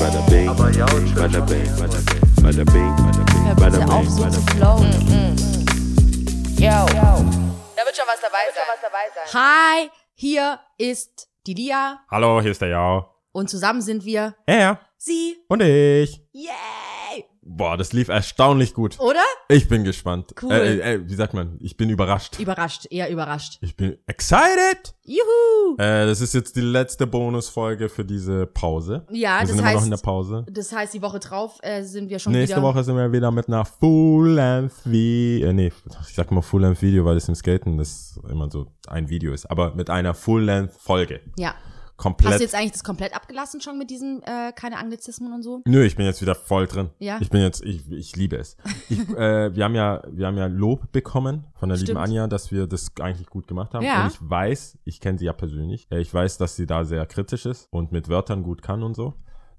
bada bing, bada bing, bada bing, bada bing, Hör bada bitte auf, bing, so bada zu bing. flowen. Yo. Da wird schon was dabei sein. Hi, hier ist die Lia Hallo, hier ist der Jao. und zusammen sind wir Er sie. und ich. Yay! Boah, das lief erstaunlich gut. Oder? Ich bin gespannt. Cool. Äh, äh, wie sagt man? Ich bin überrascht. Überrascht, eher überrascht. Ich bin excited. Juhu! Äh, das ist jetzt die letzte Bonusfolge für diese Pause. Ja, Wir das sind immer noch in der heißt, Pause. das heißt, die Woche drauf äh, sind wir schon Nächste wieder. Woche sind wir wieder mit einer Full-Length Video. Äh, nee, ich sag mal Full-Length Video, weil das im Skaten das immer so ein Video ist. Aber mit einer Full-Length Folge. Ja. Komplett. Hast du jetzt eigentlich das komplett abgelassen schon mit diesen äh, keine Anglizismen und so? Nö, ich bin jetzt wieder voll drin. Ja? Ich bin jetzt, ich, ich liebe es. Ich, äh, wir haben ja, wir haben ja Lob bekommen von der lieben Stimmt. Anja, dass wir das eigentlich gut gemacht haben. Ja. Und ich weiß, ich kenne sie ja persönlich. Äh, ich weiß, dass sie da sehr kritisch ist und mit Wörtern gut kann und so.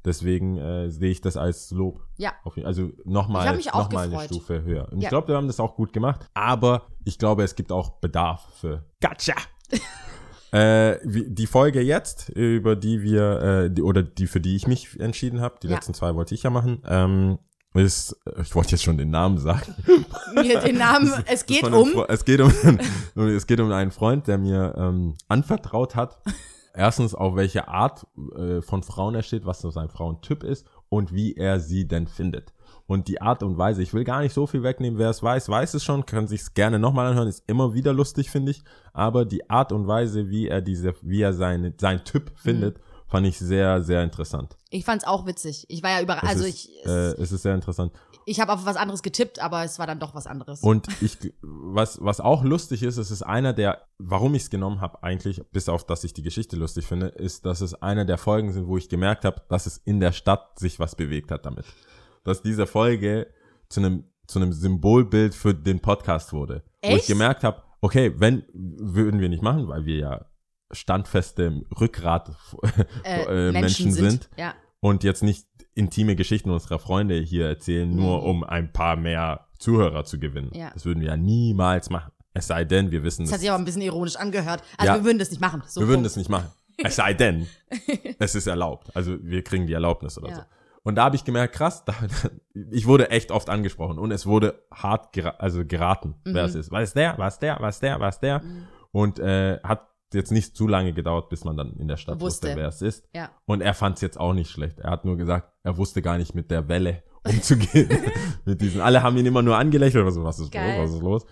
Deswegen äh, sehe ich das als Lob. Ja. Also nochmal noch mal eine. Stufe höher. Und Ja. ich glaube, wir haben das auch gut gemacht. Aber ich glaube, es gibt auch Bedarf für Gotcha. Äh, die Folge jetzt, über die wir, äh, die, oder die, für die ich mich entschieden habe, die Ja. letzten zwei wollte ich ja machen, ähm, ist, äh, ich wollte jetzt schon den Namen sagen. Mir den Namen, es geht um. Fre- Es geht um, es geht um einen Freund, der mir ähm, anvertraut hat. Erstens, auf welche Art äh, von Frauen er steht, was so sein Frauentyp ist und wie er sie denn findet. Und die Art und Weise, ich will gar nicht so viel wegnehmen, wer es weiß, weiß es schon, kann sich's gerne nochmal anhören, ist immer wieder lustig, finde ich. Aber die Art und Weise, wie er diese, wie er seine, sein Typ findet, fand ich sehr, sehr interessant. Ich fand's auch witzig. Ich war ja überrascht. Es Also ist, ich, äh, es, es ist sehr interessant. ich habe auf was anderes getippt, aber es war dann doch was anderes. Und ich, was, was auch lustig ist, es ist einer der, warum ich es genommen habe, eigentlich, bis auf dass ich die Geschichte lustig finde, ist, dass es einer der Folgen sind, wo ich gemerkt habe, dass es in der Stadt sich was bewegt hat damit. Dass diese Folge zu einem, zu einem Symbolbild für den Podcast wurde. Wo ich Echt? gemerkt habe, okay, wenn, würden wir nicht machen, weil wir ja standfeste Rückgrat äh, Menschen, sind Ja. und jetzt nicht intime Geschichten unserer Freunde hier erzählen, nur um ein paar mehr Zuhörer zu gewinnen. Ja. Das würden wir ja niemals machen. Es sei denn, wir wissen Das es. hat sich aber ein bisschen ironisch angehört. Also Ja. wir würden das nicht machen. So wir würden das nicht machen. Es sei denn, es ist erlaubt. Also wir kriegen die Erlaubnis oder so. Und da habe ich gemerkt, krass, da, ich wurde echt oft angesprochen und es wurde hart gera also geraten, wer Mhm. es ist. Was ist der, was der, was der, was der. Und äh, hat jetzt nicht zu lange gedauert, bis man dann in der Stadt wusste, Wusste. wer es ist. Ja. Und er fand es jetzt auch nicht schlecht. Er hat nur gesagt, er wusste gar nicht mit der Welle umzugehen. mit diesen. Alle haben ihn immer nur angelächelt oder so, was ist Geil. los, was ist los?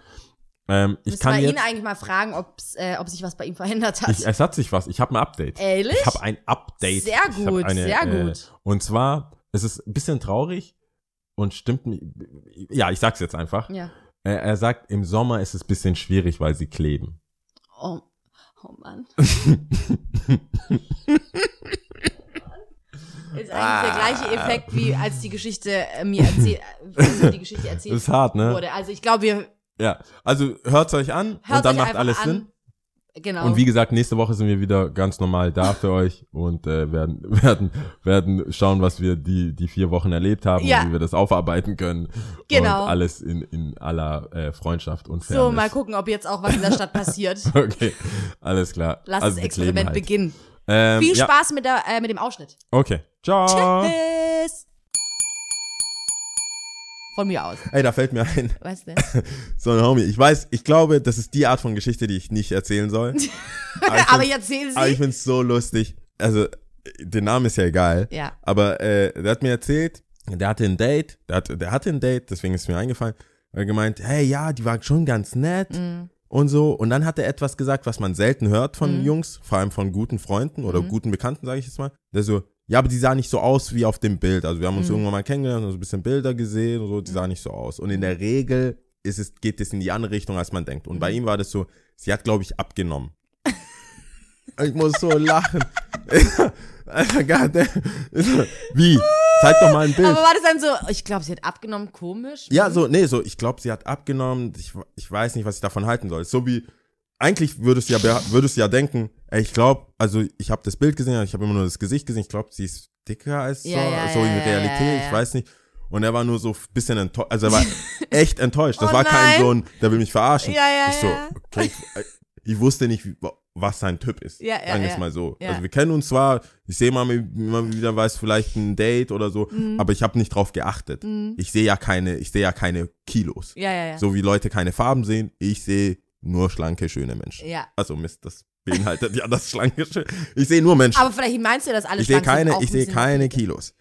Ähm, ich kann ihn eigentlich mal fragen, ob's, äh, ob sich was bei ihm verändert hat. ich, es hat sich was. Ich habe ein Update. Ehrlich? Ich habe ein Update. Sehr gut, sehr Äh, gut. und zwar, es ist ein bisschen traurig und stimmt mir. Ja, ich sag's jetzt einfach. ja. Er, er sagt, im Sommer ist es ein bisschen schwierig, weil sie kleben. Oh, oh Mann. Ist eigentlich der gleiche Effekt, wie als die Geschichte äh, mir erzählt, äh, die Geschichte erzählt ist hart, ne? wurde. Also ich glaube, wir Ja. Also hört's euch an hört und dann macht alles an. Sinn. Genau. Und wie gesagt, nächste Woche sind wir wieder ganz normal da für euch und äh, werden, werden, werden schauen, was wir die, die vier Wochen erlebt haben Ja. und wie wir das aufarbeiten können. Genau. Und alles in, in aller äh, Freundschaft und Fairness. so, mal gucken, ob jetzt auch was in der Stadt passiert. Okay, alles klar. Lass Also das Experiment halt. beginnen. Ähm, Viel ja, Spaß mit, der, äh, mit dem Ausschnitt. Okay, ciao. Tschüss. Von mir aus. Ey, da fällt mir ein, Weißt du? so ein Homie. Ich weiß, ich glaube, das ist die Art von Geschichte, die ich nicht erzählen soll. Aber ich Aber find's- jetzt sehen Aber ich Sie. find's so lustig. Also, der Name ist ja egal. Ja. Aber äh, der hat mir erzählt, der hatte ein Date, der, hat, der hatte ein Date, deswegen ist mir eingefallen. Er hat gemeint, hey, ja, die war schon ganz nett Mhm. und so. Und dann hat er etwas gesagt, was man selten hört von Jungs, vor allem von guten Freunden oder Mhm. guten Bekannten, sage ich jetzt mal. Der so, ja, aber die sah nicht so aus wie auf dem Bild. Also wir haben uns Mhm. irgendwann mal kennengelernt, und so ein bisschen Bilder gesehen und so, die sah nicht so aus. Und in der Regel ist es, geht es in die andere Richtung, als man denkt. Und Mhm. bei ihm war das so, sie hat, glaube ich, abgenommen. ich muss so lachen. Alter, goddamn. Wie? Zeig doch mal ein Bild. Aber war das dann so, ich glaube, sie hat abgenommen, komisch? Ja, so, nee, so, ich glaube, sie hat abgenommen. Ich, ich weiß nicht, was ich davon halten soll. So wie, eigentlich würdest du ja, würdest du ja denken, ey, ich glaube, also ich habe das Bild gesehen, ich habe immer nur das Gesicht gesehen, ich glaube, sie ist dicker als so, Ja, so in Realität, ich weiß nicht. Und er war nur so ein bisschen enttäuscht, also er war echt enttäuscht. Das Oh war kein nein. so ein, der will mich verarschen. Ja, ja, ich so, okay, ich, ich wusste nicht, wie, was sein Typ ist. Ja, ja, sagen wir ja. es mal so. Ja. Also wir kennen uns zwar, ich sehe mal immer wieder was, vielleicht ein Date oder so, Mhm. aber ich habe nicht drauf geachtet. Ich sehe ja keine, ich sehe ja keine Kilos. Ja, ja, ja. So wie Leute keine Farben sehen, ich sehe nur schlanke, schöne Menschen. Ja. Also Mist, das beinhaltet ja das schlanke, schöne. Ich sehe nur Menschen. Aber vielleicht meinst du, dass alle ich sehe keine, ich sehe keine. Kilos.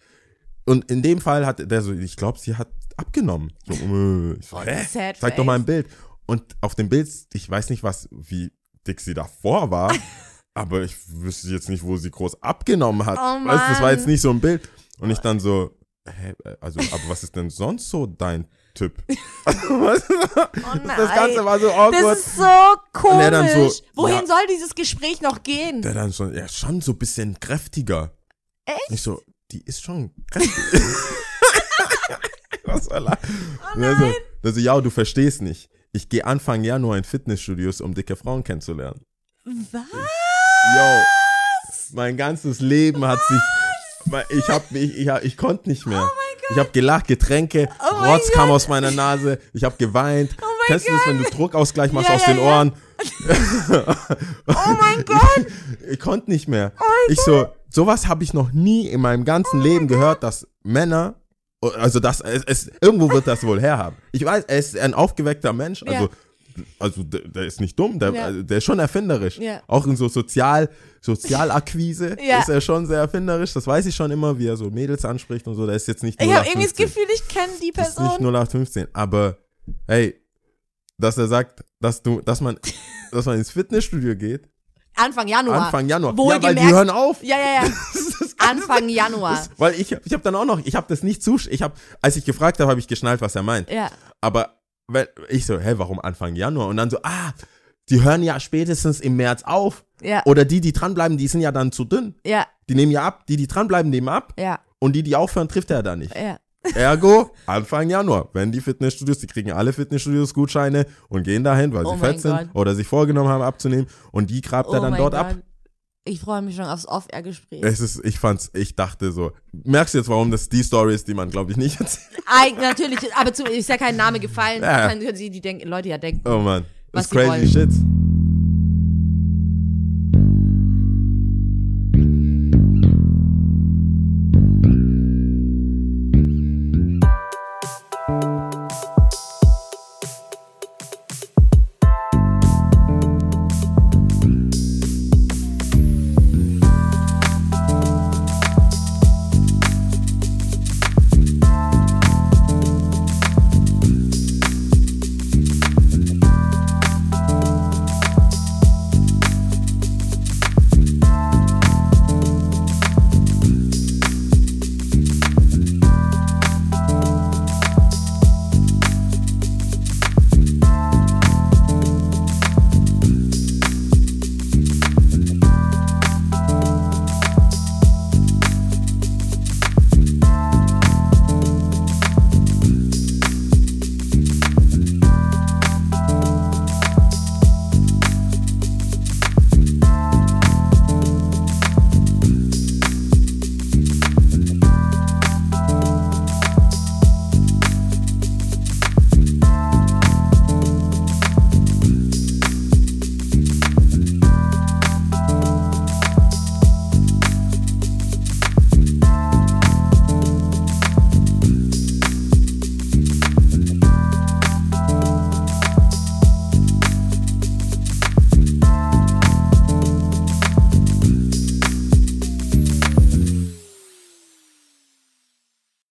Und in dem Fall hat der so, ich glaube, sie hat abgenommen. So, äh, ich so, hä? Zeig doch mal ein Bild. Und auf dem Bild, ich weiß nicht, was, wie dick sie davor war, aber ich wüsste jetzt nicht, wo sie groß abgenommen hat. Oh weißt, das war jetzt nicht so ein Bild. Und ich dann so, hä, also, aber was ist denn sonst so dein Typ? Oh nein. das Ganze war so awkward. Das ist so komisch. er dann so, Wohin ja. soll dieses Gespräch noch gehen? der dann schon, ja, schon so ein bisschen kräftiger. Echt? Ich so, die ist schon kräftig. Was soll er? Oh Und er so, der so, ja, du verstehst nicht. Ich gehe Anfang Januar in Fitnessstudios, um dicke Frauen kennenzulernen. Was? Yo, mein ganzes Leben hat sich, ich hab mich, ich, hab- ich konnte nicht mehr. Ich habe gelacht, Getränke, Oh Rotz kam aus meiner Nase, ich habe geweint. mein Kennst du das, wenn du Druckausgleich machst Ja, aus ja, den ja. Ohren? Oh mein Gott. Ich konnte nicht mehr. Oh ich so, sowas habe ich noch nie in meinem ganzen Leben gehört, dass Männer, also das, es, es, irgendwo wird das wohl herhaben. Ich weiß, er ist ein aufgeweckter Mensch, also, Ja. Also der, der ist nicht dumm, der, Ja. also der ist schon erfinderisch. Ja. Auch in so Sozial, Sozialakquise Ja. ist er schon sehr erfinderisch. Das weiß ich schon immer, wie er so Mädels anspricht und so. Der ist jetzt nicht Ich habe irgendwie das 0815. Gefühl, ich kenne die Das ist nicht Person. 0815, aber hey, dass er sagt, dass du, dass man, dass man ins Fitnessstudio geht, Anfang Januar. Anfang Januar. Ja, weil Wohlgemerkt. die hören auf. Ja, ja, ja. Das das. Anfang Januar. Das, weil ich, ich habe dann auch noch, ich habe das nicht zusch, ich habe, als ich gefragt habe, habe ich geschnallt, was er meint. Ja. Aber weil, ich so, hä, warum Anfang Januar? Und dann so, ah, die hören ja spätestens im März auf. Ja. Oder die, die dranbleiben, die sind ja dann zu dünn. Ja. Die nehmen ja ab. Die, die dranbleiben, nehmen ab. Ja. Und die, die aufhören, trifft er da nicht. Ja. Ergo, Anfang Januar, wenn die Fitnessstudios, die kriegen alle Fitnessstudios Gutscheine und gehen dahin, weil Oh sie fett sind oder sich vorgenommen haben abzunehmen und die grabt er Oh dann mein dort Gott. ab. Ich freue mich schon aufs Off-Air-Gespräch. Es ist, ich fand's, ich dachte so, merkst du jetzt, warum das die Story ist, die man, glaube ich, nicht erzählt? Eig natürlich, aber zu, ist ja kein Name gefallen. Ja. Dann können sie die denk Leute ja denken. Oh man, Was das ist crazy wollen. shit.